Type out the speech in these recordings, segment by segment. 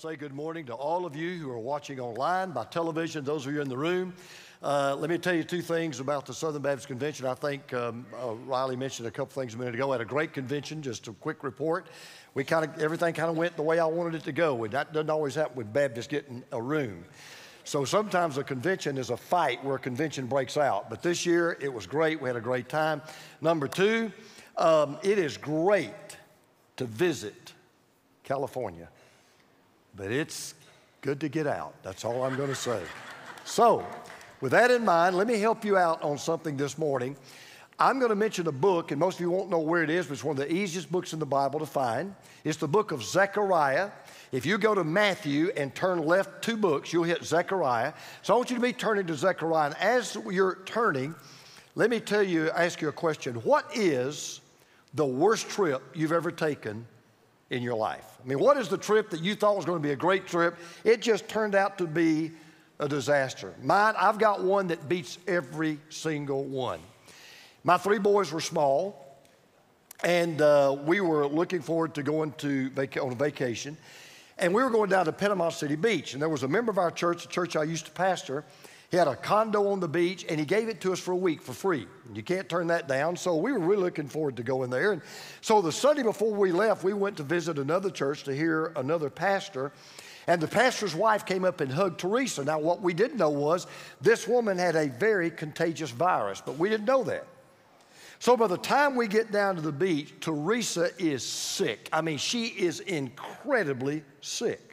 say good morning to all of you who are watching online, by television, those of you in the room. Uh, let me tell you two things about the Southern Baptist Convention. I think um, uh, Riley mentioned a couple things a minute ago. Had a great convention, just a quick report. We kind of, everything kind of went the way I wanted it to go. And that doesn't always happen with Baptists getting a room. So sometimes a convention is a fight where a convention breaks out. But this year, it was great. We had a great time. Number two, um, it is great to visit California, but it's good to get out. That's all I'm going to say. So, with that in mind, let me help you out on something this morning. I'm going to mention a book, and most of you won't know where it is, but it's one of the easiest books in the Bible to find. It's the book of Zechariah. If you go to Matthew and turn left two books, you'll hit Zechariah. So I want you to be turning to Zechariah. And as you're turning, let me tell you, ask you a question. What is the worst trip you've ever taken in your life? I mean, what is the trip that you thought was going to be a great trip? It just turned out to be a disaster. Mine, I've got one that beats every single one. My three boys were small, and uh, we were looking forward to going to vac- on a vacation. And we were going down to Panama City Beach, and there was a member of our church, the church I used to pastor. He had a condo on the beach, and he gave it to us for a week for free. You can't turn that down. So we were really looking forward to going there. And so the Sunday before we left, we went to visit another church to hear another pastor. And the pastor's wife came up and hugged Teresa. Now, what we didn't know was this woman had a very contagious virus, but we didn't know that. So by the time we get down to the beach, Teresa is sick. I mean, she is incredibly sick.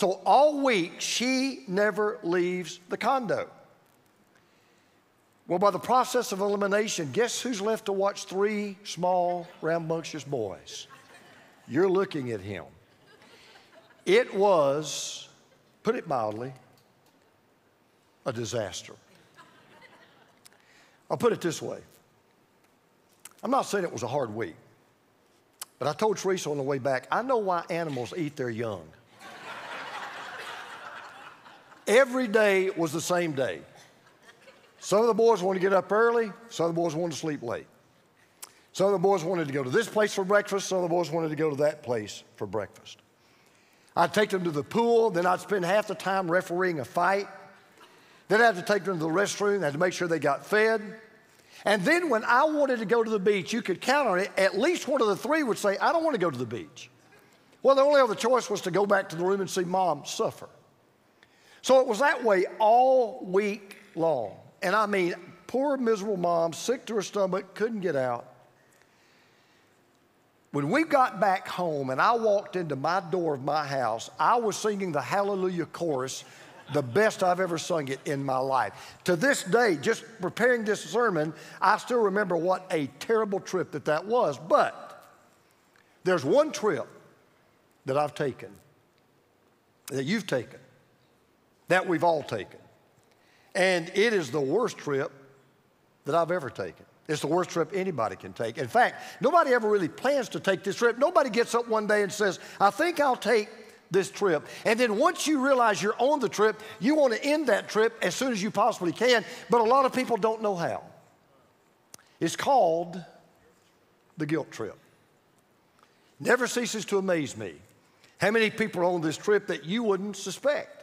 So all week, she never leaves the condo. Well, by the process of elimination, guess who's left to watch three small, rambunctious boys? You're looking at him. It was, put it mildly, a disaster. I'll put it this way I'm not saying it was a hard week, but I told Teresa on the way back, I know why animals eat their young. Every day was the same day. Some of the boys wanted to get up early, some of the boys wanted to sleep late. Some of the boys wanted to go to this place for breakfast, some of the boys wanted to go to that place for breakfast. I'd take them to the pool, then I'd spend half the time refereeing a fight. Then I'd have to take them to the restroom, I had to make sure they got fed. And then when I wanted to go to the beach, you could count on it, at least one of the three would say, I don't want to go to the beach. Well, the only other choice was to go back to the room and see mom suffer. So it was that way all week long. And I mean, poor, miserable mom, sick to her stomach, couldn't get out. When we got back home and I walked into my door of my house, I was singing the Hallelujah chorus, the best I've ever sung it in my life. To this day, just preparing this sermon, I still remember what a terrible trip that that was. But there's one trip that I've taken, that you've taken, that we've all taken. And it is the worst trip that I've ever taken. It's the worst trip anybody can take. In fact, nobody ever really plans to take this trip. Nobody gets up one day and says, I think I'll take this trip. And then once you realize you're on the trip, you want to end that trip as soon as you possibly can. But a lot of people don't know how. It's called the guilt trip. Never ceases to amaze me how many people are on this trip that you wouldn't suspect.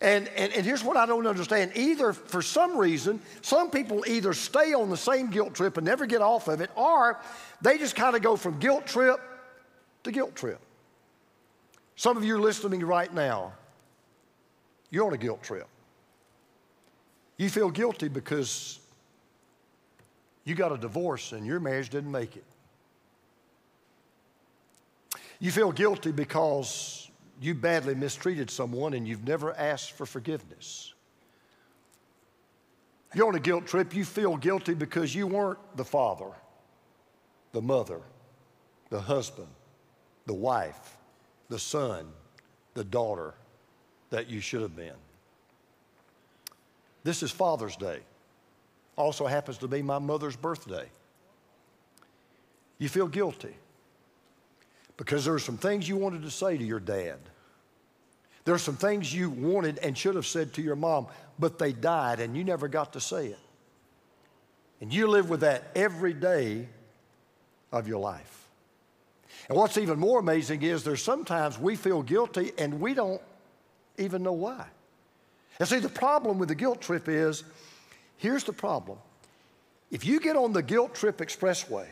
And, and, and here's what I don't understand. Either, for some reason, some people either stay on the same guilt trip and never get off of it, or they just kind of go from guilt trip to guilt trip. Some of you are listening right now. You're on a guilt trip. You feel guilty because you got a divorce and your marriage didn't make it. You feel guilty because you badly mistreated someone and you've never asked for forgiveness. You're on a guilt trip, you feel guilty because you weren't the father, the mother, the husband, the wife, the son, the daughter that you should have been. This is Father's Day. Also happens to be my mother's birthday. You feel guilty because there are some things you wanted to say to your dad. There are some things you wanted and should have said to your mom, but they died and you never got to say it. And you live with that every day of your life. And what's even more amazing is there's sometimes we feel guilty and we don't even know why. And see, the problem with the guilt trip is here's the problem. If you get on the guilt trip expressway,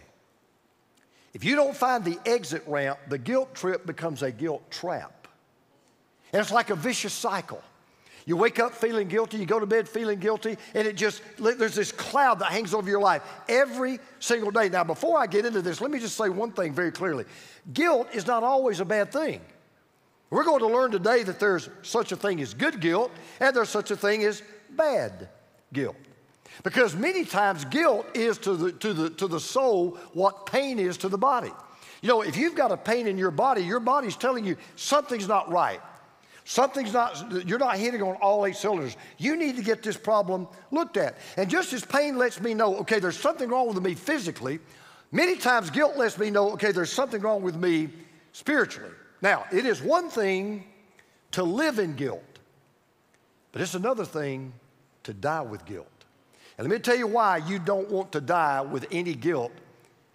if you don't find the exit ramp, the guilt trip becomes a guilt trap. And it's like a vicious cycle. You wake up feeling guilty, you go to bed feeling guilty, and it just, there's this cloud that hangs over your life every single day. Now, before I get into this, let me just say one thing very clearly guilt is not always a bad thing. We're going to learn today that there's such a thing as good guilt, and there's such a thing as bad guilt. Because many times guilt is to the, to, the, to the soul what pain is to the body. You know, if you've got a pain in your body, your body's telling you something's not right. Something's not, you're not hitting on all eight cylinders. You need to get this problem looked at. And just as pain lets me know, okay, there's something wrong with me physically, many times guilt lets me know, okay, there's something wrong with me spiritually. Now, it is one thing to live in guilt, but it's another thing to die with guilt. And let me tell you why you don't want to die with any guilt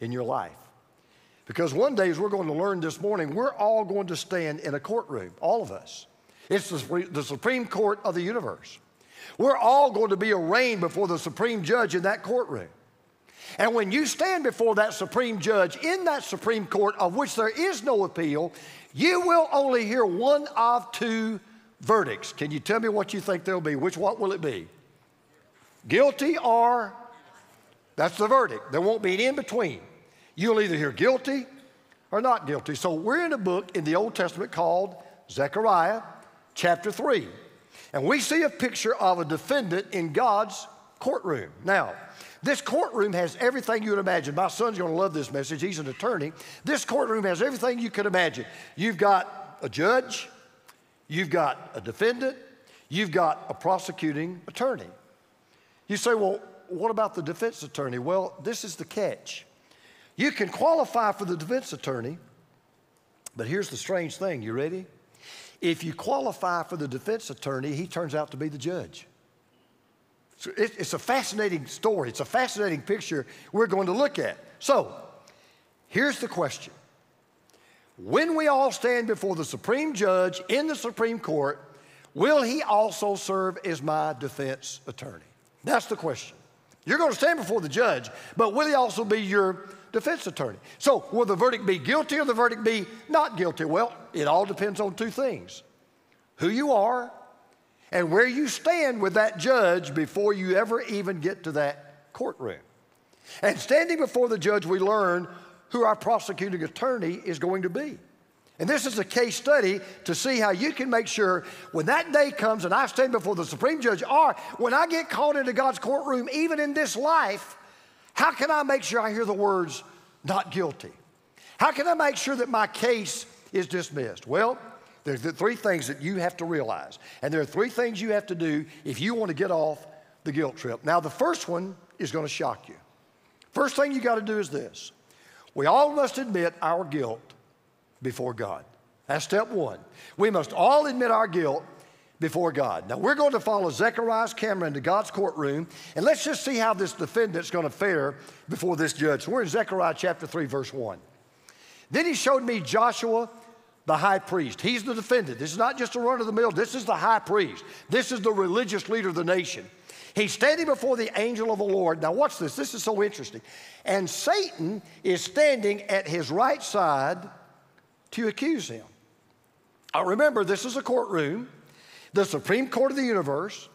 in your life. Because one day, as we're going to learn this morning, we're all going to stand in a courtroom, all of us. It's the, the Supreme Court of the universe. We're all going to be arraigned before the Supreme Judge in that courtroom. And when you stand before that Supreme Judge in that Supreme Court, of which there is no appeal, you will only hear one of two verdicts. Can you tell me what you think they'll be? Which what will it be? Guilty or that's the verdict. There won't be an in between. You'll either hear guilty or not guilty. So we're in a book in the Old Testament called Zechariah chapter 3. And we see a picture of a defendant in God's courtroom. Now, this courtroom has everything you would imagine. My son's going to love this message. He's an attorney. This courtroom has everything you could imagine. You've got a judge, you've got a defendant, you've got a prosecuting attorney. You say, well, what about the defense attorney? Well, this is the catch. You can qualify for the defense attorney, but here's the strange thing. You ready? If you qualify for the defense attorney, he turns out to be the judge. So it's a fascinating story. It's a fascinating picture we're going to look at. So, here's the question When we all stand before the Supreme Judge in the Supreme Court, will he also serve as my defense attorney? That's the question. You're going to stand before the judge, but will he also be your defense attorney. So, will the verdict be guilty or the verdict be not guilty? Well, it all depends on two things who you are and where you stand with that judge before you ever even get to that courtroom. And standing before the judge, we learn who our prosecuting attorney is going to be. And this is a case study to see how you can make sure when that day comes and I stand before the Supreme Judge, or when I get called into God's courtroom, even in this life, how can I make sure I hear the words, not guilty? How can I make sure that my case is dismissed? Well, there's the three things that you have to realize. And there are three things you have to do if you want to get off the guilt trip. Now, the first one is going to shock you. First thing you got to do is this we all must admit our guilt before God. That's step one. We must all admit our guilt before God. Now, we're going to follow Zechariah's camera into God's courtroom, and let's just see how this defendant's going to fare before this judge. We're in Zechariah chapter 3, verse 1. Then he showed me Joshua, the high priest. He's the defendant. This is not just a run of the mill, this is the high priest. This is the religious leader of the nation. He's standing before the angel of the Lord. Now, watch this. This is so interesting. And Satan is standing at his right side to accuse him. Remember, this is a courtroom the Supreme Court of the universe.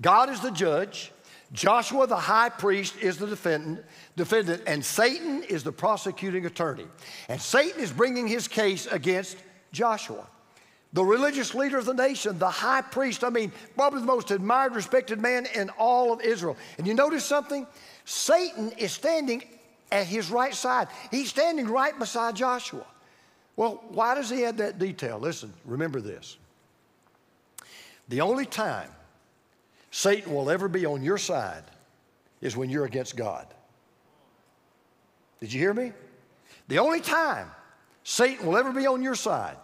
God is the judge. Joshua, the high priest, is the defendant, defendant, and Satan is the prosecuting attorney. And Satan is bringing his case against Joshua, the religious leader of the nation, the high priest. I mean, probably the most admired, respected man in all of Israel. And you notice something? Satan is standing at his right side, he's standing right beside Joshua. Well, why does he add that detail? Listen, remember this. The only time Satan will ever be on your side is when you're against God. Did you hear me? The only time Satan will ever be on your side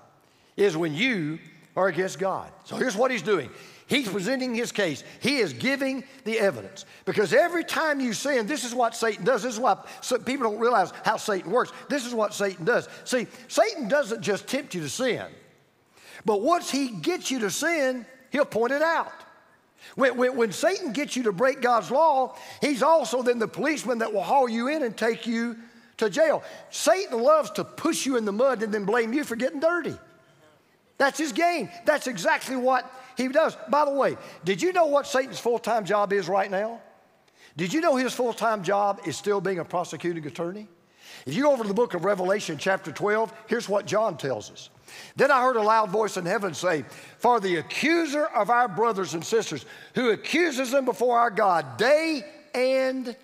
is when you are against God. So here's what he's doing He's presenting his case. He is giving the evidence. Because every time you sin, this is what Satan does. This is why people don't realize how Satan works. This is what Satan does. See, Satan doesn't just tempt you to sin, but once he gets you to sin, he'll point it out. When, when, when, Satan gets you to break God's law, he's also then the policeman that will haul you in and take you to jail. Satan loves to push you in the mud and then blame you for getting dirty. That's his game. That's exactly what he does. By the way, did you know what Satan's full time job is right now? Did you know his full time job is still being a prosecuting attorney? If you go over to the book of Revelation, chapter 12, here's what John tells us. Then I heard a loud voice in heaven say, For the accuser of our brothers and sisters, who accuses them before our God day and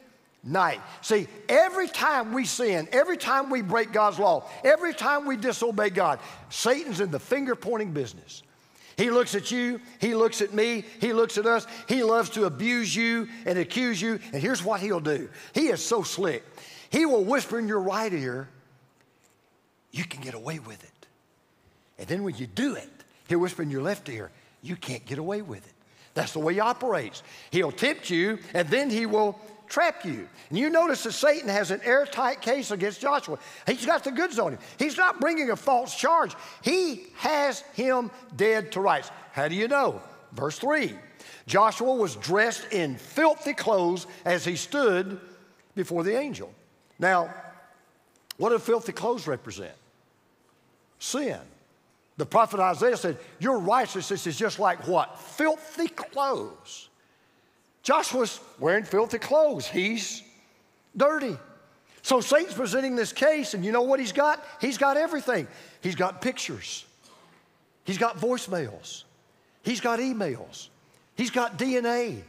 night. See, every time we sin, every time we break God's law, every time we disobey God, Satan's in the finger pointing business. He looks at you, he looks at me, he looks at us. He loves to abuse you and accuse you. And here's what he'll do he is so slick. He will whisper in your right ear, You can get away with it. And then when you do it, he'll whisper in your left ear, You can't get away with it. That's the way he operates. He'll tempt you, and then he will trap you. And you notice that Satan has an airtight case against Joshua. He's got the goods on him. He's not bringing a false charge, he has him dead to rights. How do you know? Verse 3 Joshua was dressed in filthy clothes as he stood before the angel. Now, what do filthy clothes represent? Sin. The prophet Isaiah said, Your righteousness is just like what? Filthy clothes. Joshua's wearing filthy clothes. He's dirty. So Satan's presenting this case, and you know what he's got? He's got everything. He's got pictures, he's got voicemails, he's got emails, he's got DNA,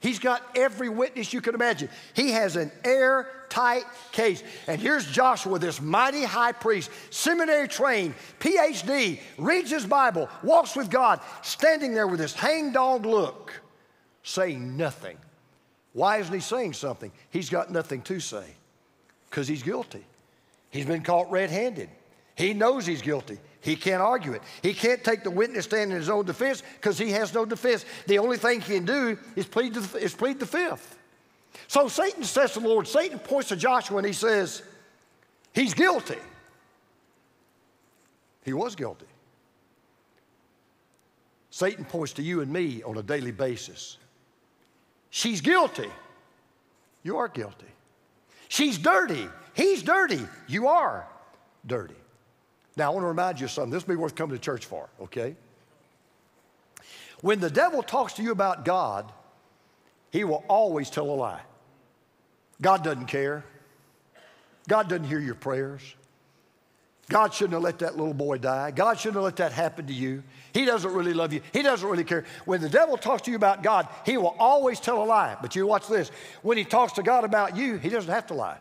he's got every witness you can imagine. He has an airtight case. And here's Joshua, this mighty high priest, seminary trained, PhD, reads his Bible, walks with God, standing there with this hangdog look saying nothing. Why isn't he saying something? He's got nothing to say because he's guilty. He's been caught red handed. He knows he's guilty. He can't argue it. He can't take the witness stand in his own defense because he has no defense. The only thing he can do is plead, the, is plead the fifth. So Satan says to the Lord, Satan points to Joshua and he says, He's guilty. He was guilty. Satan points to you and me on a daily basis. She's guilty. You are guilty. She's dirty. He's dirty. You are dirty. Now, I want to remind you of something. This will be worth coming to church for, okay? When the devil talks to you about God, he will always tell a lie. God doesn't care. God doesn't hear your prayers. God shouldn't have let that little boy die. God shouldn't have let that happen to you. He doesn't really love you. He doesn't really care. When the devil talks to you about God, he will always tell a lie. But you watch this. When he talks to God about you, he doesn't have to lie.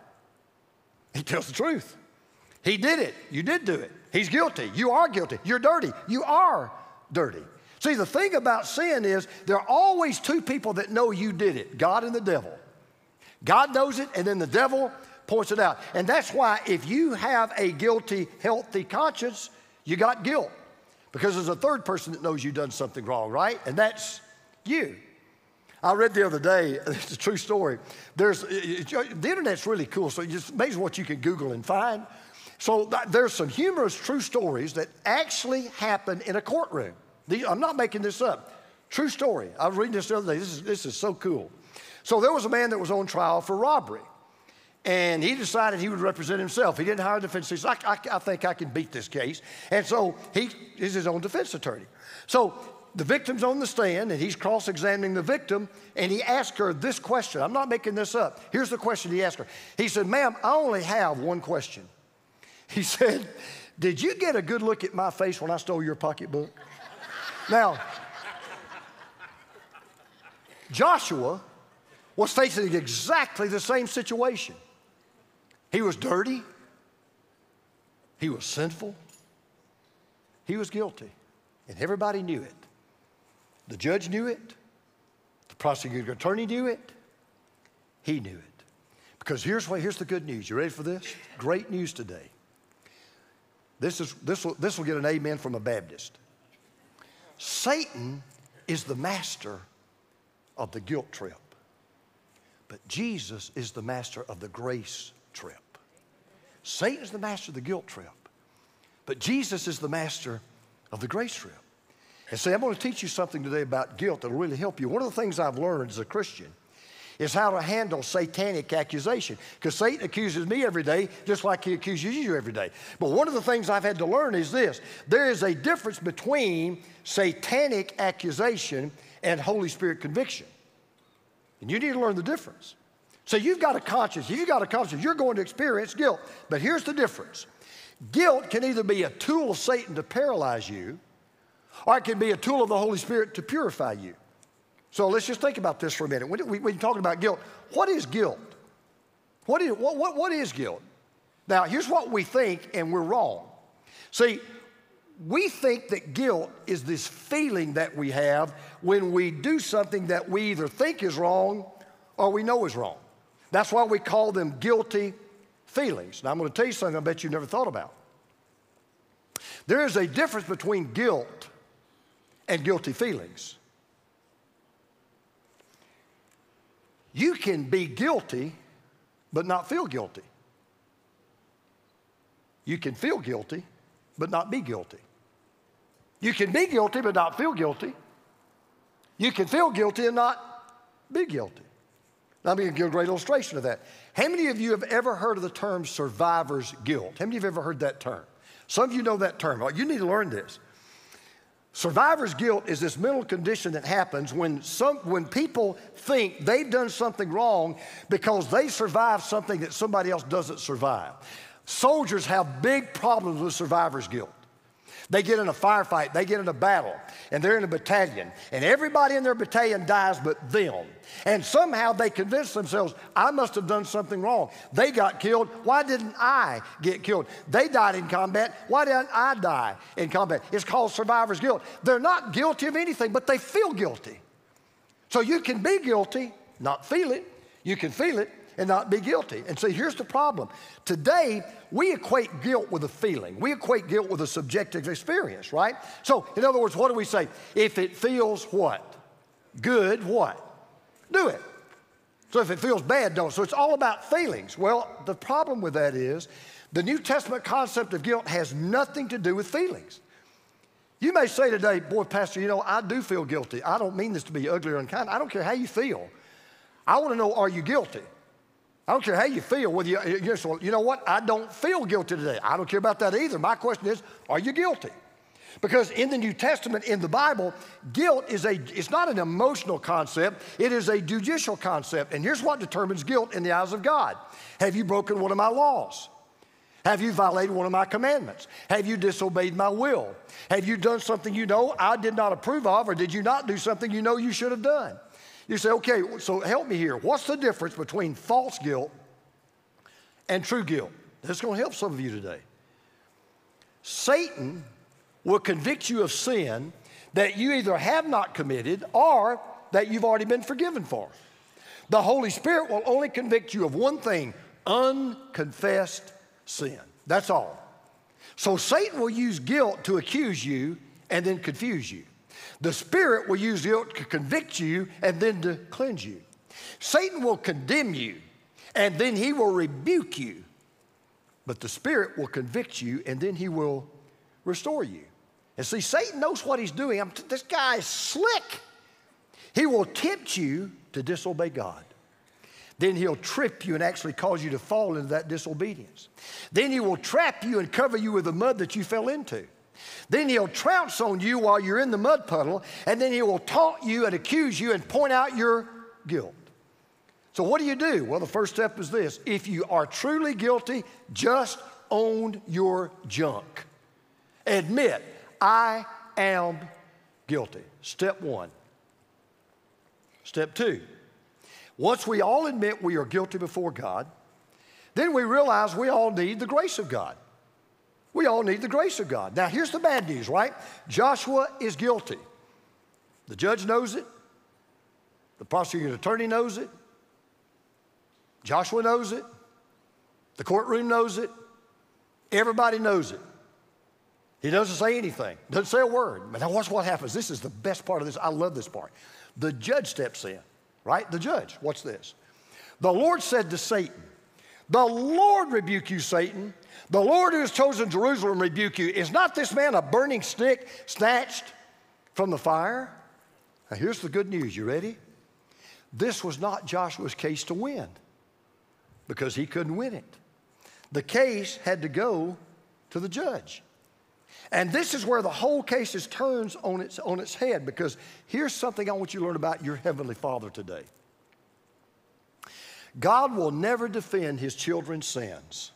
He tells the truth. He did it. You did do it. He's guilty. You are guilty. You're dirty. You are dirty. See, the thing about sin is there are always two people that know you did it God and the devil. God knows it, and then the devil points it out. And that's why if you have a guilty, healthy conscience, you got guilt. Because there's a third person that knows you've done something wrong, right? And that's you. I read the other day, it's a true story. There's, the internet's really cool, so it's just amazing what you can Google and find. So there's some humorous true stories that actually happen in a courtroom. I'm not making this up. True story. I was reading this the other day. This is, this is so cool. So there was a man that was on trial for robbery and he decided he would represent himself. He didn't hire a defense attorney. I, I, I, think I can beat this case. And so he is his own defense attorney. So the victim's on the stand, and he's cross examining the victim, and he asked her this question. I'm not making this up. Here's the question he asked her. He said, Ma'am, I only have one question. He said, Did you get a good look at my face when I stole your pocketbook? now, Joshua was facing exactly the same situation. He was dirty. He was sinful. He was guilty. And everybody knew it. The judge knew it. The prosecuting attorney knew it. He knew it. Because here's, what, here's the good news. You ready for this? Great news today. This, is, this, will, this will get an amen from a Baptist. Satan is the master of the guilt trip, but Jesus is the master of the grace trip. Satan is the master of the guilt trip, but Jesus is the master of the grace trip. And see, I'm going to teach you something today about guilt that'll really help you. One of the things I've learned as a Christian is how to handle satanic accusation. Because Satan accuses me every day, just like he accuses you every day. But one of the things I've had to learn is this there is a difference between satanic accusation and Holy Spirit conviction. And you need to learn the difference. So you've got a conscience. You've got a conscience. You're going to experience guilt. But here's the difference guilt can either be a tool of Satan to paralyze you, or it can be a tool of the Holy Spirit to purify you. So let's just think about this for a minute. When we, are talking about guilt, what is guilt? What is, what, what, what is guilt? Now, here's what we think, and we're wrong. See, we think that guilt is this feeling that we have when we do something that we either think is wrong or we know is wrong. That's why we call them guilty feelings. Now, I'm going to tell you something I bet you never thought about. There is a difference between guilt and guilty feelings. You can be guilty, but not feel guilty. You can feel guilty, but not be guilty. You can be guilty, but not feel guilty. You can feel guilty and not be guilty. Going to give a great illustration of that. How many of you have ever heard of the term survivor's guilt? How many of you have ever heard that term? Some of you know that term. You need to learn this. Survivor's guilt is this mental condition that happens when, some, when people think they've done something wrong because they survived something that somebody else doesn't survive. Soldiers have big problems with survivor's guilt. They get in a firefight, they get in a battle, and they're in a battalion, and everybody in their battalion dies but them. And somehow they convince themselves, I must have done something wrong. They got killed. Why didn't I get killed? They died in combat. Why didn't I die in combat? It's called survivor's guilt. They're not guilty of anything, but they feel guilty. So you can be guilty, not feel it. You can feel it, and not be guilty. And see, here's the problem. Today, we equate guilt with a feeling. We equate guilt with a subjective experience, right? So, in other words, what do we say? If it feels what? Good, what? Do it. So if it feels bad, don't. So it's all about feelings. Well, the problem with that is the New Testament concept of guilt has nothing to do with feelings. You may say today, boy, Pastor, you know, I do feel guilty. I don't mean this to be ugly or unkind. I don't care how you feel. I want to know, are you guilty? I don't care how you feel, whether you, you, know, you know what? I don't feel guilty today. I don't care about that either. My question is, are you guilty? Because in the New Testament, in the Bible, guilt is a, it's not an emotional concept, it is a judicial concept. And here's what determines guilt in the eyes of God Have you broken one of my laws? Have you violated one of my commandments? Have you disobeyed my will? Have you done something you know I did not approve of, or did you not do something you know you should have done? You say, okay, so help me here. What's the difference between false guilt and true guilt? This is going to help some of you today. Satan will convict you of sin that you either have not committed or that you've already been forgiven for. The Holy Spirit will only convict you of one thing unconfessed sin. That's all. So Satan will use guilt to accuse you and then confuse you. The Spirit will use guilt to convict you and then to cleanse you. Satan will condemn you and then he will rebuke you. But the Spirit will convict you and then he will restore you. And see, Satan knows what he's doing. I'm, this guy is slick. He will tempt you to disobey God. Then he'll trip you and actually cause you to fall into that disobedience. Then he will trap you and cover you with the mud that you fell into. Then he'll trounce on you while you're in the mud puddle, and then he will taunt you and accuse you and point out your guilt. So, what do you do? Well, the first step is this if you are truly guilty, just own your junk. Admit, I am guilty. Step one. Step two. Once we all admit we are guilty before God, then we realize we all need the grace of God. We all need the grace of God. Now, here's the bad news, right? Joshua is guilty. The judge knows it, the prosecuting attorney knows it, Joshua knows it, the courtroom knows it, everybody knows it. He doesn't say anything, doesn't say a word. But now, watch what happens. This is the best part of this. I love this part. The judge steps in, right? The judge. Watch this. The Lord said to Satan, The Lord rebuke you, Satan. The Lord who has chosen Jerusalem rebuke you. Is not this man a burning stick snatched from the fire? Now, here's the good news. You ready? This was not Joshua's case to win because he couldn't win it. The case had to go to the judge. And this is where the whole case is turns on its, on its head because here's something I want you to learn about your Heavenly Father today. God will never defend his children's sins,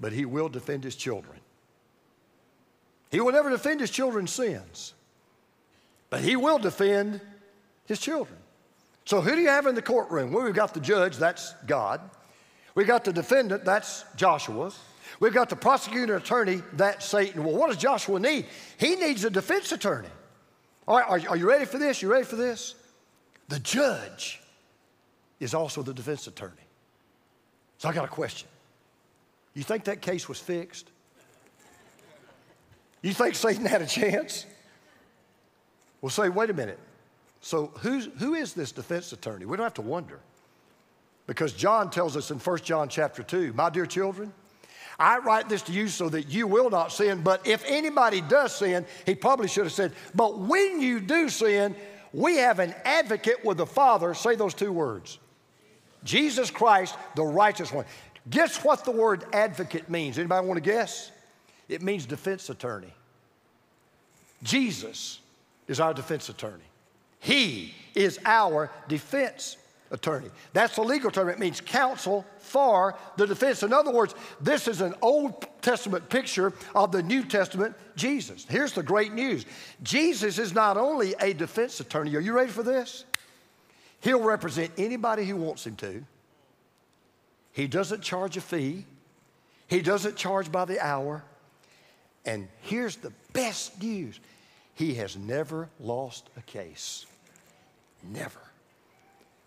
but he will defend his children. He will never defend his children's sins, but he will defend his children. So, who do you have in the courtroom? Well, we've got the judge, that's God. We've got the defendant, that's Joshua. We've got the prosecutor attorney, that's Satan. Well, what does Joshua need? He needs a defense attorney. All right, are, are you ready for this? You ready for this? The judge is also the defense attorney. So I got a question. You think that case was fixed? You think Satan had a chance? Well, say, wait a minute. So who's, who is this defense attorney? We don't have to wonder. Because John tells us in 1 John chapter 2, my dear children, I write this to you so that you will not sin, but if anybody does sin, he probably should have said, but when you do sin, we have an advocate with the Father. Say those two words Jesus Christ, the righteous one. Guess what the word advocate means? Anybody want to guess? It means defense attorney. Jesus is our defense attorney. He is our defense attorney. That's the legal term. It means counsel for the defense. In other words, this is an Old Testament picture of the New Testament Jesus. Here's the great news Jesus is not only a defense attorney, are you ready for this? He'll represent anybody who wants him to. He doesn't charge a fee, he doesn't charge by the hour. And here's the best news he has never lost a case. Never.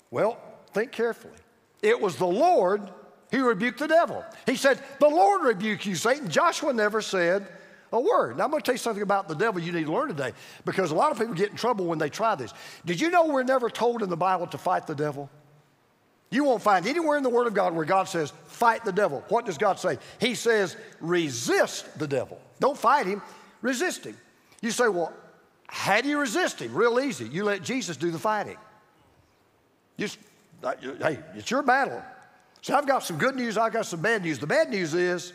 Well, think carefully. It was the Lord who rebuked the devil. He said, The Lord rebuke you, Satan. Joshua never said a word. Now, I'm going to tell you something about the devil you need to learn today because a lot of people get in trouble when they try this. Did you know we're never told in the Bible to fight the devil? You won't find anywhere in the Word of God where God says, fight the devil. What does God say? He says, resist the devil. Don't fight him, resist him. You say, well, how do you resist him? Real easy. You let Jesus do the fighting. Uh, hey, it's your battle. So I've got some good news, I've got some bad news. The bad news is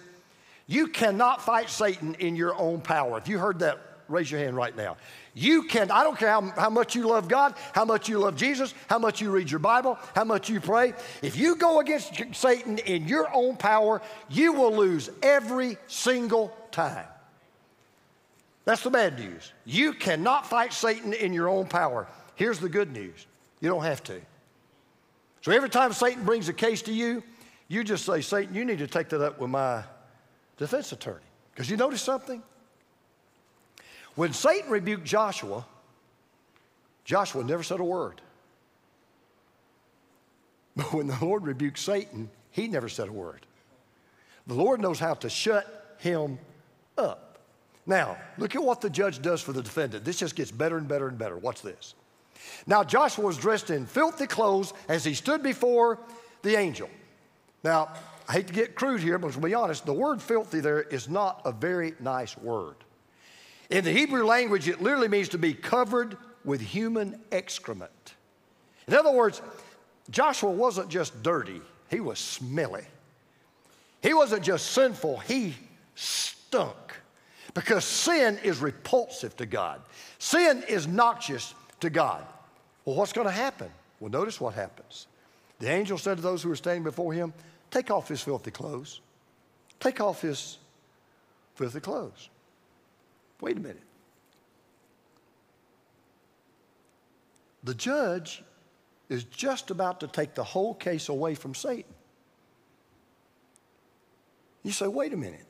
you cannot fight Satan in your own power. If you heard that, raise your hand right now. You can, I don't care how, how much you love God, how much you love Jesus, how much you read your Bible, how much you pray. If you go against Satan in your own power, you will lose every single time. That's the bad news. You cannot fight Satan in your own power. Here's the good news you don't have to. So every time Satan brings a case to you, you just say, Satan, you need to take that up with my defense attorney. Because you notice something? When Satan rebuked Joshua, Joshua never said a word. But when the Lord rebuked Satan, he never said a word. The Lord knows how to shut him up. Now, look at what the judge does for the defendant. This just gets better and better and better. Watch this. Now Joshua was dressed in filthy clothes as he stood before the angel. Now, I hate to get crude here, but to be honest, the word filthy there is not a very nice word. In the Hebrew language, it literally means to be covered with human excrement. In other words, Joshua wasn't just dirty, he was smelly. He wasn't just sinful, he stunk. Because sin is repulsive to God, sin is noxious to God. Well, what's going to happen? Well, notice what happens. The angel said to those who were standing before him, Take off his filthy clothes. Take off his filthy clothes. Wait a minute. The judge is just about to take the whole case away from Satan. You say, wait a minute.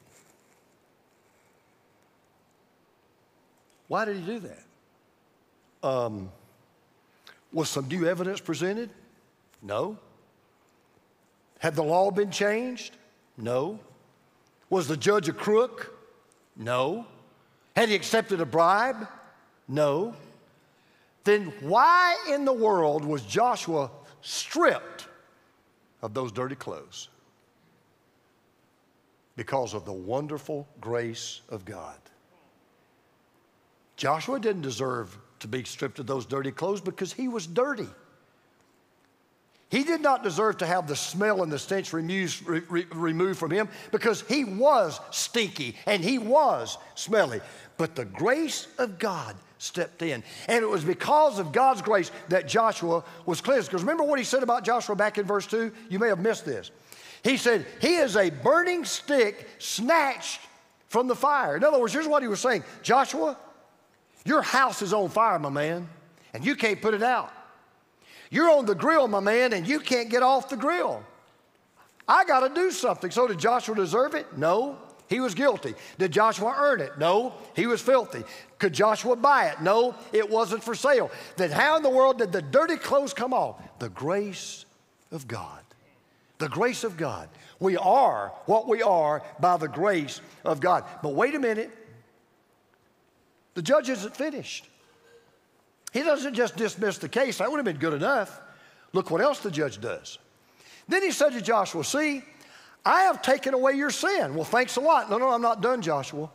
Why did he do that? Um, was some new evidence presented? No. Had the law been changed? No. Was the judge a crook? No. Had he accepted a bribe? No. Then why in the world was Joshua stripped of those dirty clothes? Because of the wonderful grace of God. Joshua didn't deserve to be stripped of those dirty clothes because he was dirty. He did not deserve to have the smell and the stench removed, re, removed from him because he was stinky and he was smelly. But the grace of God stepped in. And it was because of God's grace that Joshua was cleansed. Because remember what he said about Joshua back in verse 2? You may have missed this. He said, He is a burning stick snatched from the fire. In other words, here's what he was saying Joshua, your house is on fire, my man, and you can't put it out. You're on the grill, my man, and you can't get off the grill. I got to do something. So, did Joshua deserve it? No. He was guilty. Did Joshua earn it? No. He was filthy. Could Joshua buy it? No. It wasn't for sale. Then, how in the world did the dirty clothes come off? The grace of God. The grace of God. We are what we are by the grace of God. But wait a minute. The judge isn't finished. He doesn't just dismiss the case. That would have been good enough. Look what else the judge does. Then he said to Joshua, See, I have taken away your sin. Well, thanks a lot. No, no, I'm not done, Joshua.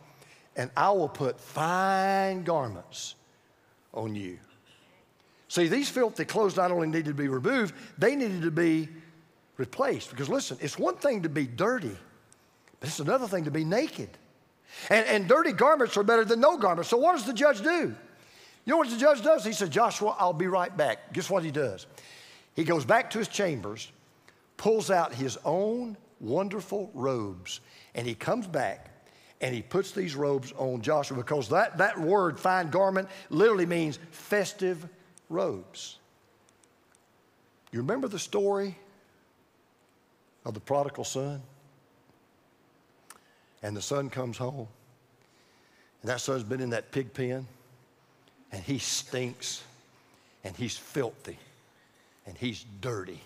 And I will put fine garments on you. See, these filthy clothes not only needed to be removed, they needed to be replaced. Because listen, it's one thing to be dirty, but it's another thing to be naked. And, and dirty garments are better than no garments. So what does the judge do? You know what the judge does? He says, Joshua, I'll be right back. Guess what he does? He goes back to his chambers, pulls out his own wonderful robes, and he comes back and he puts these robes on Joshua because that, that word, fine garment, literally means festive robes. You remember the story of the prodigal son? And the son comes home, and that son's been in that pig pen and he stinks and he's filthy and he's dirty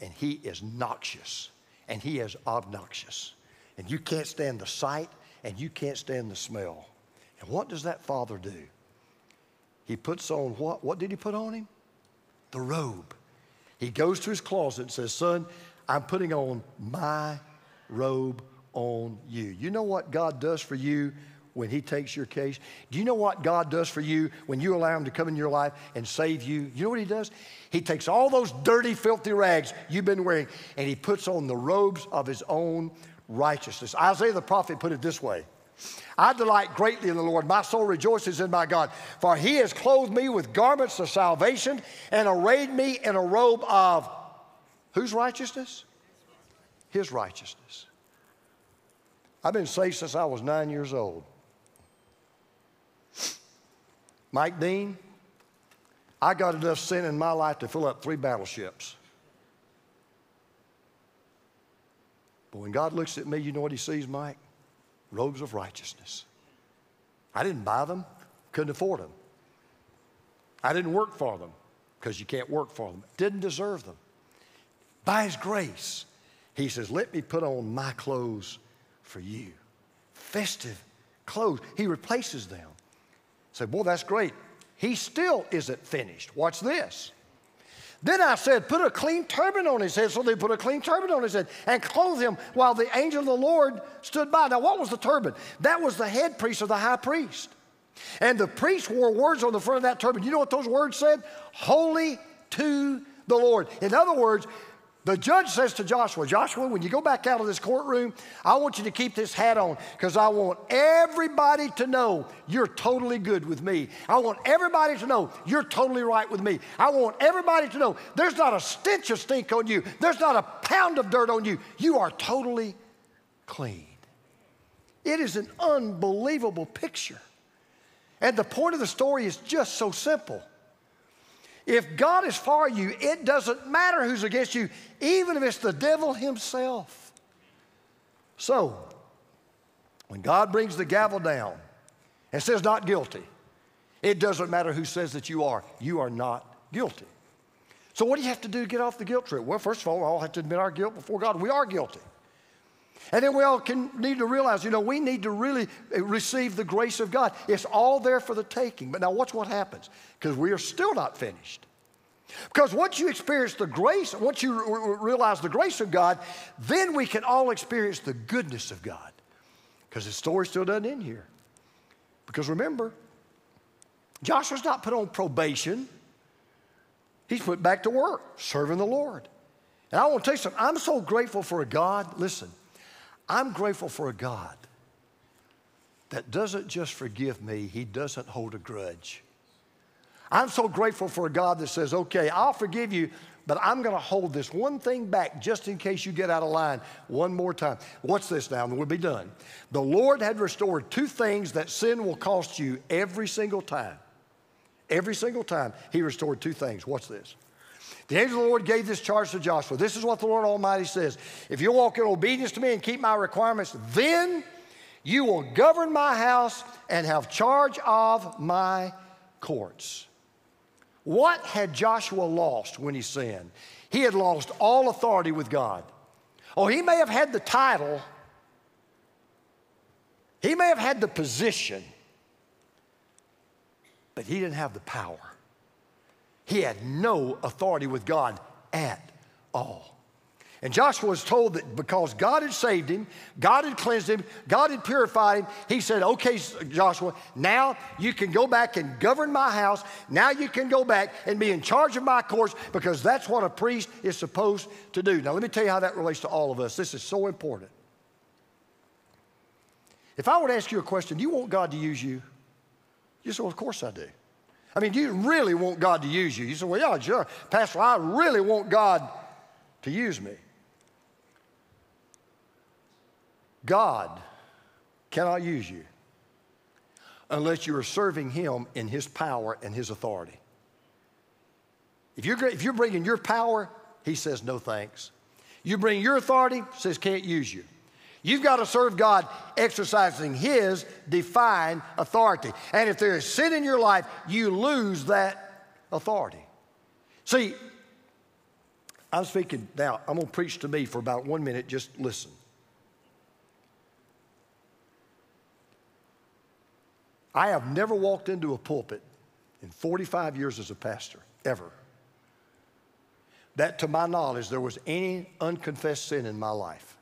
and he is noxious and he is obnoxious and you can't stand the sight and you can't stand the smell. And what does that father do? He puts on what? What did he put on him? The robe. He goes to his closet and says, Son, I'm putting on my robe on you. You know what God does for you when He takes your case? Do you know what God does for you when you allow Him to come in your life and save you? You know what He does? He takes all those dirty, filthy rags you've been wearing and He puts on the robes of His own righteousness. Isaiah the prophet put it this way I delight greatly in the Lord. My soul rejoices in my God, for He has clothed me with garments of salvation and arrayed me in a robe of whose righteousness? His righteousness. I've been saved since I was nine years old. Mike Dean, I got enough sin in my life to fill up three battleships. But when God looks at me, you know what he sees, Mike? Robes of righteousness. I didn't buy them, couldn't afford them. I didn't work for them because you can't work for them. Didn't deserve them. By his grace, he says, Let me put on my clothes for you. Festive clothes. He replaces them. Say, boy, that's great. He still isn't finished. Watch this. Then I said, Put a clean turban on his head. So they put a clean turban on his head and clothed him while the angel of the Lord stood by. Now, what was the turban? That was the head priest of the high priest. And the priest wore words on the front of that turban. You know what those words said? Holy to the Lord. In other words, the judge says to Joshua, Joshua, when you go back out of this courtroom, I want you to keep this hat on because I want everybody to know you're totally good with me. I want everybody to know you're totally right with me. I want everybody to know there's not a stench of stink on you, there's not a pound of dirt on you. You are totally clean. It is an unbelievable picture. And the point of the story is just so simple. If God is for you, it doesn't matter who's against you, even if it's the devil himself. So, when God brings the gavel down and says not guilty, it doesn't matter who says that you are, you are not guilty. So, what do you have to do to get off the guilt trip? Well, first of all, we all have to admit our guilt before God. We are guilty. And then we all can need to realize, you know, we need to really receive the grace of God. It's all there for the taking. But now watch what happens, because we are still not finished. Because once you experience the grace, once you realize the grace of God, then we can all experience the goodness of God. Because the story still doesn't end here. Because remember, Joshua's not put on probation. He's put back to work, serving the Lord. And I want to tell you something. I'm so grateful for a God, listen, I'm grateful for a God that doesn't just forgive me, He doesn't hold a grudge. I'm so grateful for a God that says, okay, I'll forgive you, but I'm going to hold this one thing back just in case you get out of line one more time. What's this now? And we'll be done. The Lord had restored two things that sin will cost you every single time. Every single time, He restored two things. What's this? The angel of the Lord gave this charge to Joshua. This is what the Lord Almighty says If you walk in obedience to me and keep my requirements, then you will govern my house and have charge of my courts. What had Joshua lost when he sinned? He had lost all authority with God. Oh, he may have had the title, he may have had the position, but he didn't have the power. He had no authority with God at all. And Joshua was told that because God had saved him, God had cleansed him, God had purified him, he said, Okay, Joshua, now you can go back and govern my house. Now you can go back and be in charge of my courts because that's what a priest is supposed to do. Now, let me tell you how that relates to all of us. This is so important. If I were to ask you a question, do you want God to use you? You say, well, of course I do. I mean, do you really want God to use you? You say, well, yeah, sure. Pastor, I really want God to use me. God cannot use you unless you are serving Him in His power and His authority. If you're, if you're bringing your power, He says, no thanks. You bring your authority, says, can't use you. You've got to serve God exercising His divine authority. And if there is sin in your life, you lose that authority. See, I'm speaking now, I'm going to preach to me for about one minute. Just listen. I have never walked into a pulpit in 45 years as a pastor, ever, that to my knowledge there was any unconfessed sin in my life.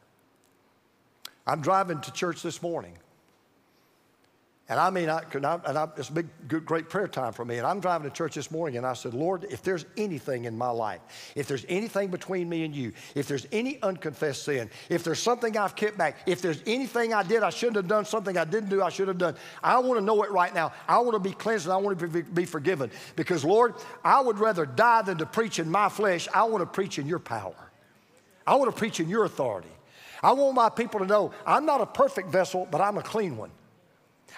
I'm driving to church this morning. And I mean, I, and I, and I, it's a big, good, great prayer time for me. And I'm driving to church this morning and I said, Lord, if there's anything in my life, if there's anything between me and you, if there's any unconfessed sin, if there's something I've kept back, if there's anything I did I shouldn't have done, something I didn't do I should have done, I want to know it right now. I want to be cleansed and I want to be, be forgiven. Because, Lord, I would rather die than to preach in my flesh. I want to preach in your power, I want to preach in your authority. I want my people to know I'm not a perfect vessel, but I'm a clean one.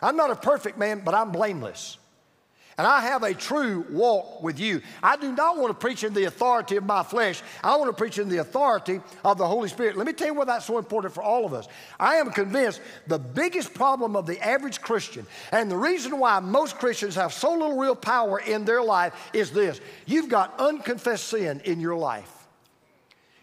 I'm not a perfect man, but I'm blameless. And I have a true walk with you. I do not want to preach in the authority of my flesh. I want to preach in the authority of the Holy Spirit. Let me tell you why that's so important for all of us. I am convinced the biggest problem of the average Christian, and the reason why most Christians have so little real power in their life is this you've got unconfessed sin in your life.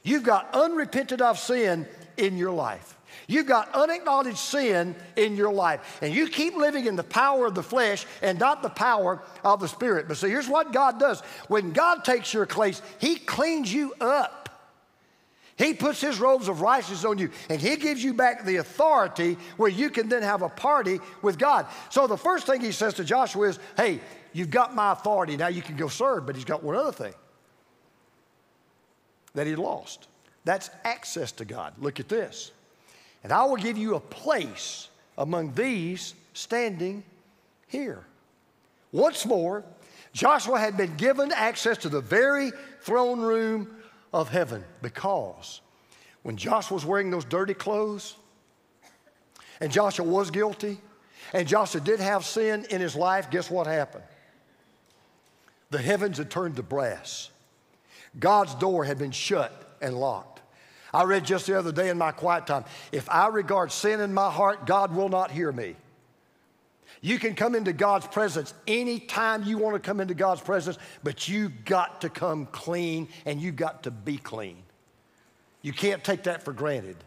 You've got unrepented of sin in your life. You've got unacknowledged sin in your life, and you keep living in the power of the flesh and not the power of the Spirit. But see, here's what God does when God takes your place, He cleans you up. He puts His robes of righteousness on you, and He gives you back the authority where you can then have a party with God. So the first thing He says to Joshua is, Hey, you've got my authority, now you can go serve. But He's got one other thing that He lost. That's access to God. Look at this. And I will give you a place among these standing here. Once more, Joshua had been given access to the very throne room of heaven because when Joshua was wearing those dirty clothes, and Joshua was guilty, and Joshua did have sin in his life, guess what happened? The heavens had turned to brass. God's door had been shut and locked. I read just the other day in my quiet time if I regard sin in my heart, God will not hear me. You can come into God's presence anytime you want to come into God's presence, but you got to come clean and you got to be clean. You can't take that for granted.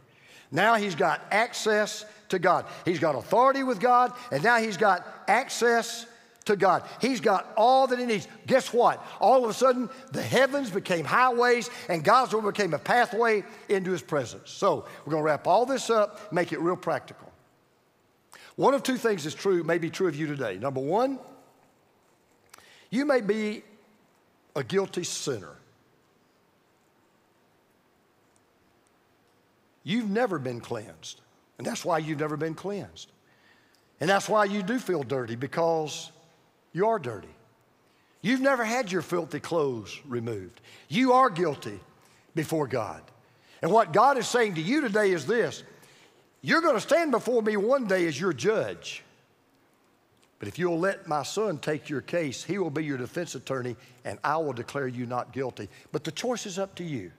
Now he's got access to God. He's got authority with God, and now he's got access to God. He's got all that he needs. Guess what? All of a sudden, the heavens became highways, and God's word became a pathway into his presence. So we're going to wrap all this up, make it real practical. One of two things is true, may be true of you today. Number one, you may be a guilty sinner. You've never been cleansed. And that's why you've never been cleansed. And that's why you do feel dirty because you are dirty. You've never had your filthy clothes removed. You are guilty before God. And what God is saying to you today is this you're going to stand before me one day as your judge. But if you'll let my son take your case, he will be your defense attorney and I will declare you not guilty. But the choice is up to you.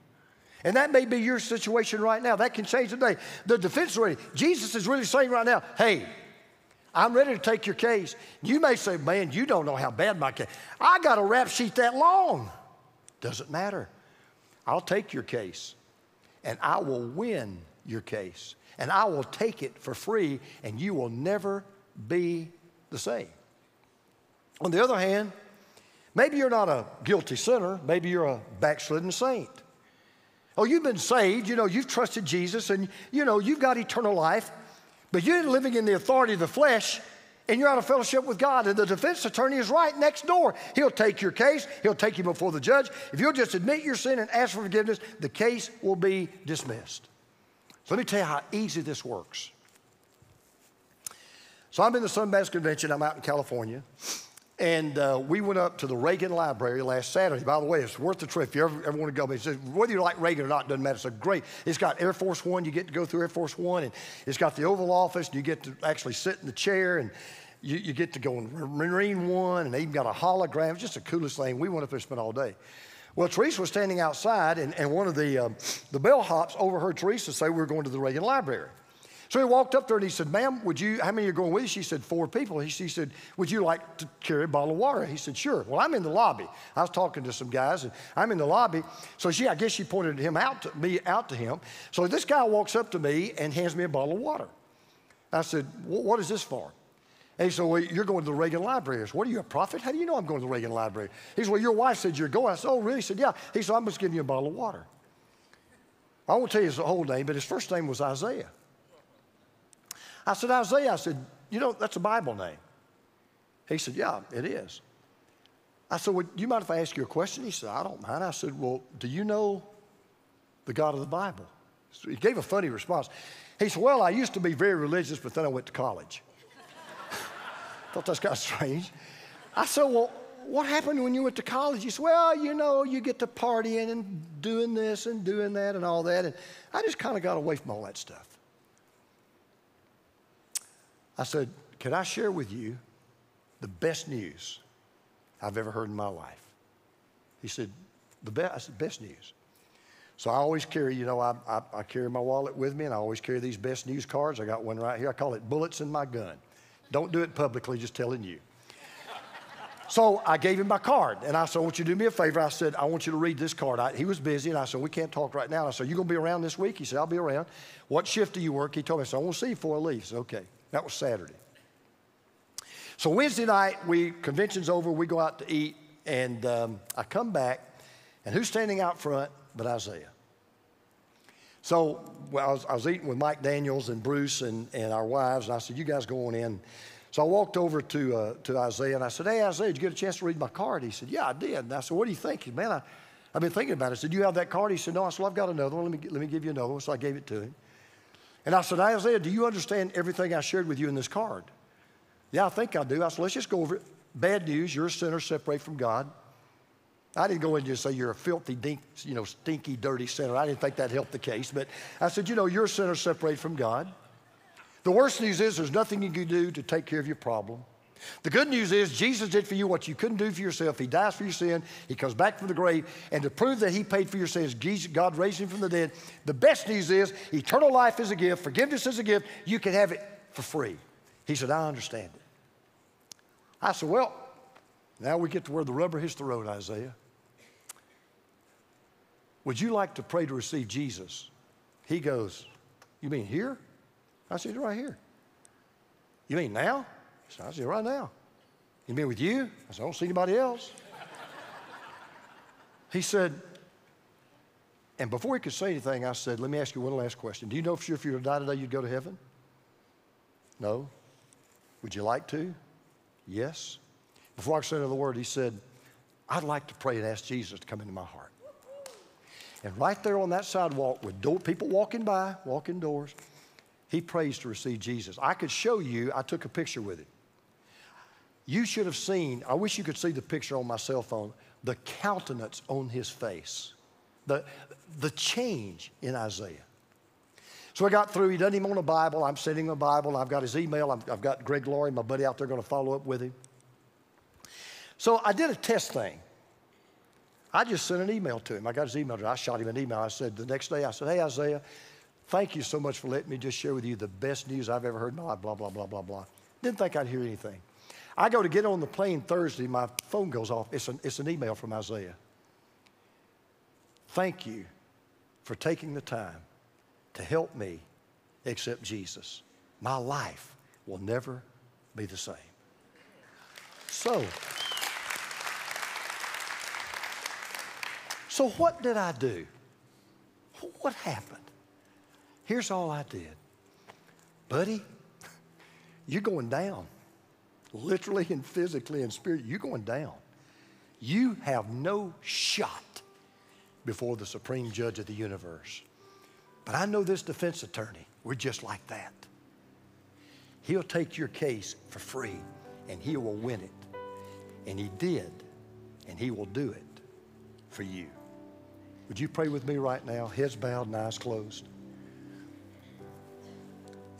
And that may be your situation right now. That can change today. The defense attorney, Jesus is really saying right now, hey, I'm ready to take your case. You may say, man, you don't know how bad my case. I got a rap sheet that long. Doesn't matter. I'll take your case and I will win your case and I will take it for free and you will never be the same. On the other hand, maybe you're not a guilty sinner, maybe you're a backslidden saint. Oh, you've been saved, you know, you've trusted Jesus and you know, you've got eternal life. But you're living in the authority of the flesh and you're out of fellowship with God. And the defense attorney is right next door. He'll take your case, he'll take you before the judge. If you'll just admit your sin and ask for forgiveness, the case will be dismissed. So let me tell you how easy this works. So I'm in the Southern Baptist Convention, I'm out in California. And uh, we went up to the Reagan Library last Saturday. By the way, it's worth the trip. If you ever, ever want to go, just, whether you like Reagan or not, doesn't matter. It's a great, it's got Air Force One. You get to go through Air Force One, and it's got the Oval Office, and you get to actually sit in the chair, and you, you get to go in Marine One, and they even got a hologram. It's just the coolest thing. We went up there and spent all day. Well, Teresa was standing outside, and, and one of the, um, the bellhops overheard Teresa say we were going to the Reagan Library. So he walked up there and he said, Ma'am, would you, how many are going with you? She said, Four people. He, she said, Would you like to carry a bottle of water? He said, Sure. Well, I'm in the lobby. I was talking to some guys and I'm in the lobby. So she, I guess she pointed him out to me out to him. So this guy walks up to me and hands me a bottle of water. I said, What is this for? And he said, Well, you're going to the Reagan Library. I Said, what are you, a prophet? How do you know I'm going to the Reagan Library? He said, Well, your wife said you're going. I said, Oh, really? He said, Yeah. He said, I'm just giving you a bottle of water. I won't tell you his whole name, but his first name was Isaiah. I said, Isaiah, I said, you know, that's a Bible name. He said, yeah, it is. I said, well, do you mind if I ask you a question? He said, I don't mind. I said, well, do you know the God of the Bible? So he gave a funny response. He said, well, I used to be very religious, but then I went to college. Thought that's kind of strange. I said, well, what happened when you went to college? He said, well, you know, you get to partying and doing this and doing that and all that. And I just kind of got away from all that stuff. I said, Can I share with you the best news I've ever heard in my life? He said, The best, I said, best news. So I always carry, you know, I, I, I, carry my wallet with me and I always carry these best news cards. I got one right here. I call it Bullets in My Gun. Don't do it publicly, just telling you. So I gave him my card and I said, I want you to do me a favor. I said, I want you to read this card. I, he was busy and I said, We can't talk right now. And I said, You going to be around this week? He said, I'll be around. What shift do you work? He told me, I said, I want to see you before I leave. Said, Okay. That was Saturday. So Wednesday night, we convention's over. We go out to eat, and um, I come back, and who's standing out front but Isaiah? So well, I, was, I, was, eating with Mike Daniels and Bruce and, and our wives, and I said, "You guys go on in." So I walked over to uh, to Isaiah, and I said, "Hey, Isaiah, did you get a chance to read my card?" He said, "Yeah, I did." And I said, "What do you think?" "Man, I, I've been thinking about it." I said, "Do you have that card?" He said, "No." I said, well, "I've got another one. Let me let me give you another one." So I gave it to him. And I said, Isaiah, do you understand everything I shared with you in this card? Yeah, I think I do. I said, let's just go over it. Bad news, you're a sinner separated from God. I didn't go in and just say you're a filthy, dink, you know, stinky, dirty sinner. I didn't think that helped the case. But I said, you know, you're a sinner separated from God. The worst news is there's nothing you can do to take care of your problem. The good news is Jesus did for you what you couldn't do for yourself. He dies for your sin. He comes back from the grave. And to prove that he paid for your sins, God raised him from the dead. The best news is eternal life is a gift. Forgiveness is a gift. You can have it for free. He said, I understand it. I said, well, now we get to where the rubber hits the road, Isaiah. Would you like to pray to receive Jesus? He goes, You mean here? I said, Right here. You mean now? I said, Right now. You mean with you? I said, I don't see anybody else. he said, and before he could say anything, I said, Let me ask you one last question. Do you know for sure if you were to die today, you'd go to heaven? No. Would you like to? Yes. Before I could say another word, he said, I'd like to pray and ask Jesus to come into my heart. And right there on that sidewalk with door, people walking by, walking doors, he prays to receive Jesus. I could show you, I took a picture with it. You should have seen, I wish you could see the picture on my cell phone, the countenance on his face, the, the change in Isaiah. So I got through. He doesn't even want a Bible. I'm sending him a Bible. I've got his email. i have got Greg Laurie, my buddy out there, going to follow up with him. So I did a test thing. I just sent an email to him. I got his email. I shot him an email. I said, the next day, I said, hey, Isaiah, thank you so much for letting me just share with you the best news I've ever heard in my life, blah, blah, blah, blah, blah. Didn't think I'd hear anything. I go to get on the plane Thursday, my phone goes off. It's an, it's an email from Isaiah. Thank you for taking the time to help me accept Jesus. My life will never be the same. So, So, what did I do? What happened? Here's all I did. Buddy, you're going down. Literally and physically and spiritually, you're going down. You have no shot before the supreme judge of the universe. But I know this defense attorney, we're just like that. He'll take your case for free and he will win it. And he did, and he will do it for you. Would you pray with me right now, heads bowed and eyes closed?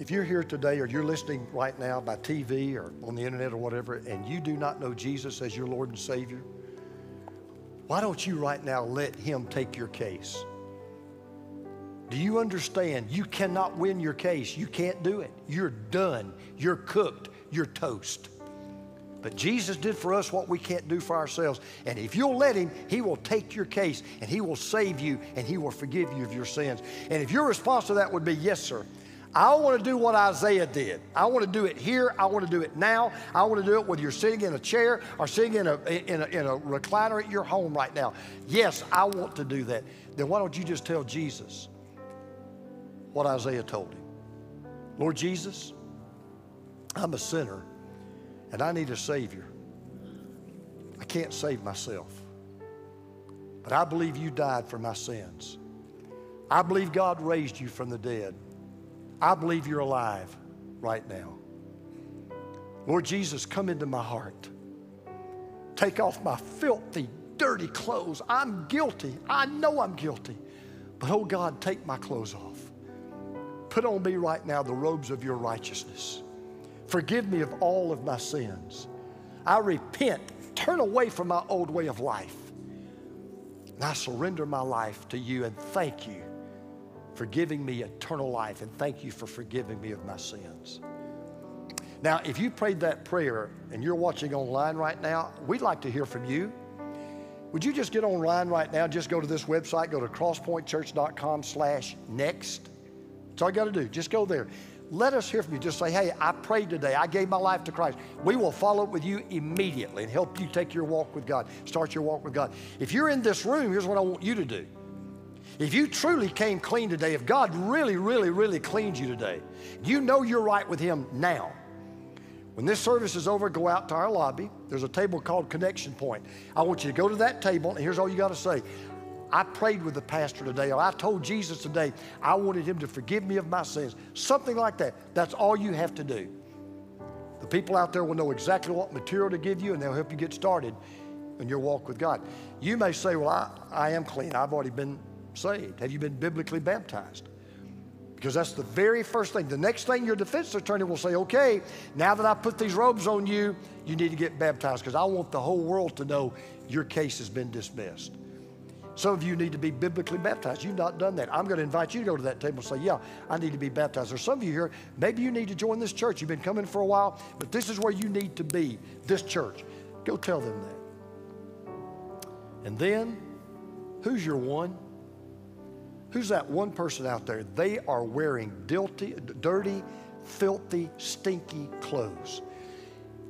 If you're here today or you're listening right now by TV or on the internet or whatever, and you do not know Jesus as your Lord and Savior, why don't you right now let Him take your case? Do you understand? You cannot win your case. You can't do it. You're done. You're cooked. You're toast. But Jesus did for us what we can't do for ourselves. And if you'll let Him, He will take your case and He will save you and He will forgive you of your sins. And if your response to that would be, Yes, sir. I want to do what Isaiah did. I want to do it here. I want to do it now. I want to do it whether you're sitting in a chair or sitting in a, in a, in a recliner at your home right now. Yes, I want to do that. Then why don't you just tell Jesus what Isaiah told him? Lord Jesus, I'm a sinner and I need a Savior. I can't save myself. But I believe you died for my sins. I believe God raised you from the dead. I believe you're alive right now. Lord Jesus, come into my heart. Take off my filthy, dirty clothes. I'm guilty. I know I'm guilty. But oh God, take my clothes off. Put on me right now the robes of your righteousness. Forgive me of all of my sins. I repent, turn away from my old way of life. And I surrender my life to you and thank you for giving me eternal life and thank you for forgiving me of my sins. Now, if you prayed that prayer and you're watching online right now, we'd like to hear from you. Would you just get online right now? Just go to this website, go to crosspointchurch.com slash next. That's all you got to do. Just go there let us hear from you. Just say, hey, I prayed today. I gave my life to Christ. We will follow up with you immediately and help you take your walk with God, start your walk with God. If you're in this room, here's what I want you to do. If you truly came clean today, if God really, really, really cleaned you today, you know you're right with Him now. When this service is over, go out to our lobby. There's a table called Connection Point. I want you to go to that table, and here's all you got to say I prayed with the pastor today, or I told Jesus today I wanted him to forgive me of my sins. Something like that. That's all you have to do. The people out there will know exactly what material to give you, and they'll help you get started in your walk with God. You may say, Well, I, I am clean. I've already been saved. Have you been biblically baptized? Because that's the very first thing. The next thing your defense attorney will say, okay, now that I put these robes on you, you need to get baptized because I want the whole world to know your case has been dismissed. Some of you need to be biblically baptized. You've not done that. I'm going to invite you to go to that table and say, Yeah, I need to be baptized. Or some of you here, maybe you need to join this church. You've been coming for a while, but this is where you need to be, this church. Go tell them that. And then, who's your one? Who's that one person out there? They are wearing dirty, dirty filthy, stinky clothes.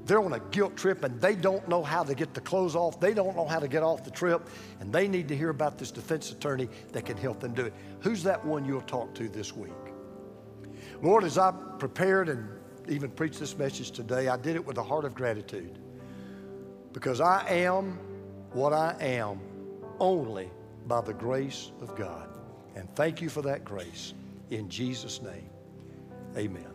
They're on a guilt trip and they don't know how to get the clothes off. They don't know how to get off the trip. And they need to hear about this defense attorney that can help them do it. Who's that one you'll talk to this week? Lord, as I prepared and even preached this message today, I did it with a heart of gratitude because I am what I am only by the grace of God. And thank you for that grace. In Jesus' name, amen.